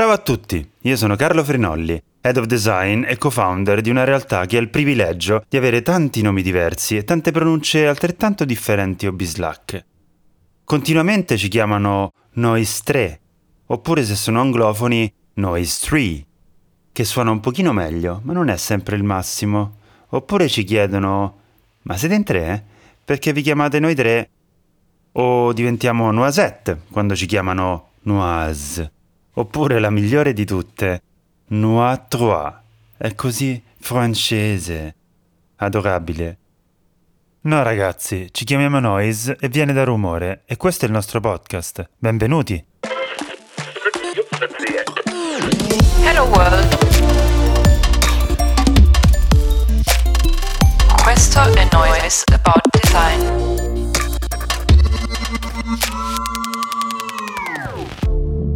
Ciao a tutti, io sono Carlo Frinolli, Head of Design e co-founder di una realtà che ha il privilegio di avere tanti nomi diversi e tante pronunce altrettanto differenti o bislacche. Continuamente ci chiamano Noise 3, oppure se sono anglofoni Noise 3, che suona un pochino meglio, ma non è sempre il massimo. Oppure ci chiedono Ma siete in tre? Perché vi chiamate noi tre? O diventiamo Noisette quando ci chiamano Noise? Oppure la migliore di tutte, Noix Trois. È così francese. Adorabile. No ragazzi, ci chiamiamo Noise e viene da rumore e questo è il nostro podcast. Benvenuti. Hello World.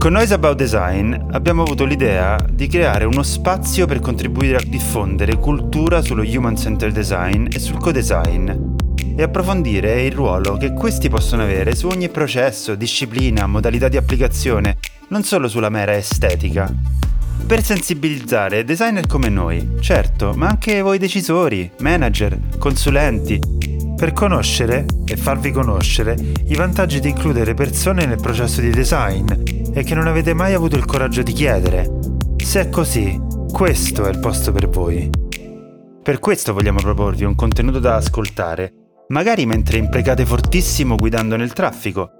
Con Noise About Design abbiamo avuto l'idea di creare uno spazio per contribuire a diffondere cultura sullo Human Centered Design e sul co-design e approfondire il ruolo che questi possono avere su ogni processo, disciplina, modalità di applicazione, non solo sulla mera estetica. Per sensibilizzare designer come noi, certo, ma anche voi decisori, manager, consulenti, per conoscere e farvi conoscere i vantaggi di includere persone nel processo di design e che non avete mai avuto il coraggio di chiedere. Se è così, questo è il posto per voi. Per questo vogliamo proporvi un contenuto da ascoltare, magari mentre imprecate fortissimo guidando nel traffico,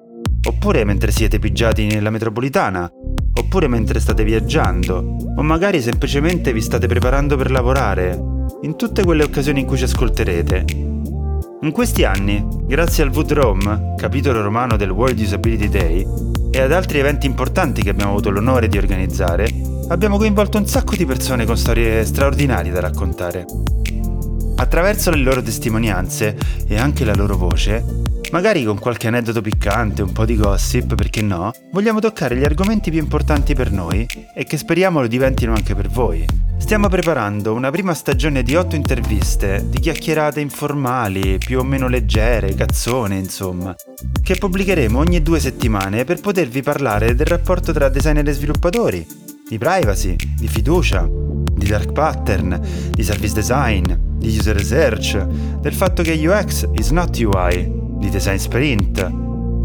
oppure mentre siete pigiati nella metropolitana, oppure mentre state viaggiando, o magari semplicemente vi state preparando per lavorare, in tutte quelle occasioni in cui ci ascolterete. In questi anni, grazie al VUDROM, capitolo romano del World Disability Day, e ad altri eventi importanti che abbiamo avuto l'onore di organizzare, abbiamo coinvolto un sacco di persone con storie straordinarie da raccontare. Attraverso le loro testimonianze e anche la loro voce, magari con qualche aneddoto piccante, un po' di gossip, perché no, vogliamo toccare gli argomenti più importanti per noi e che speriamo lo diventino anche per voi. Stiamo preparando una prima stagione di otto interviste, di chiacchierate informali, più o meno leggere, cazzone, insomma, che pubblicheremo ogni due settimane per potervi parlare del rapporto tra designer e sviluppatori, di privacy, di fiducia, di dark pattern, di service design, di user research, del fatto che UX is not UI, di design sprint,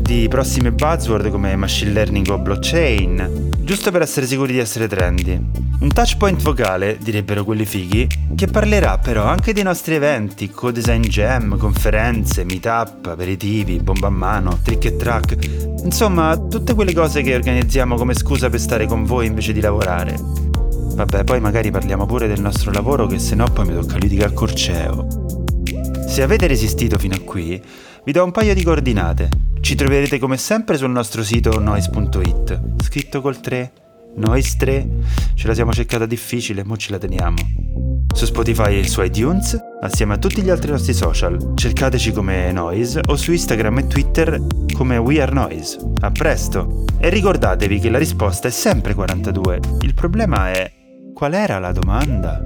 di prossime buzzword come machine learning o blockchain, giusto per essere sicuri di essere trendy. Un touchpoint vocale, direbbero quelli fighi, che parlerà però anche dei nostri eventi, co-design jam, conferenze, meetup, aperitivi, bomba a mano, trick e track, insomma tutte quelle cose che organizziamo come scusa per stare con voi invece di lavorare. Vabbè, poi magari parliamo pure del nostro lavoro che se no poi mi tocca litigare al corceo. Se avete resistito fino a qui, vi do un paio di coordinate. Ci troverete come sempre sul nostro sito noise.it, scritto col 3 Noise 3, ce la siamo cercata difficile, mo ce la teniamo. Su Spotify e su iTunes, assieme a tutti gli altri nostri social. Cercateci come Noise o su Instagram e Twitter come We Are Noise. A presto! E ricordatevi che la risposta è sempre 42. Il problema è qual era la domanda?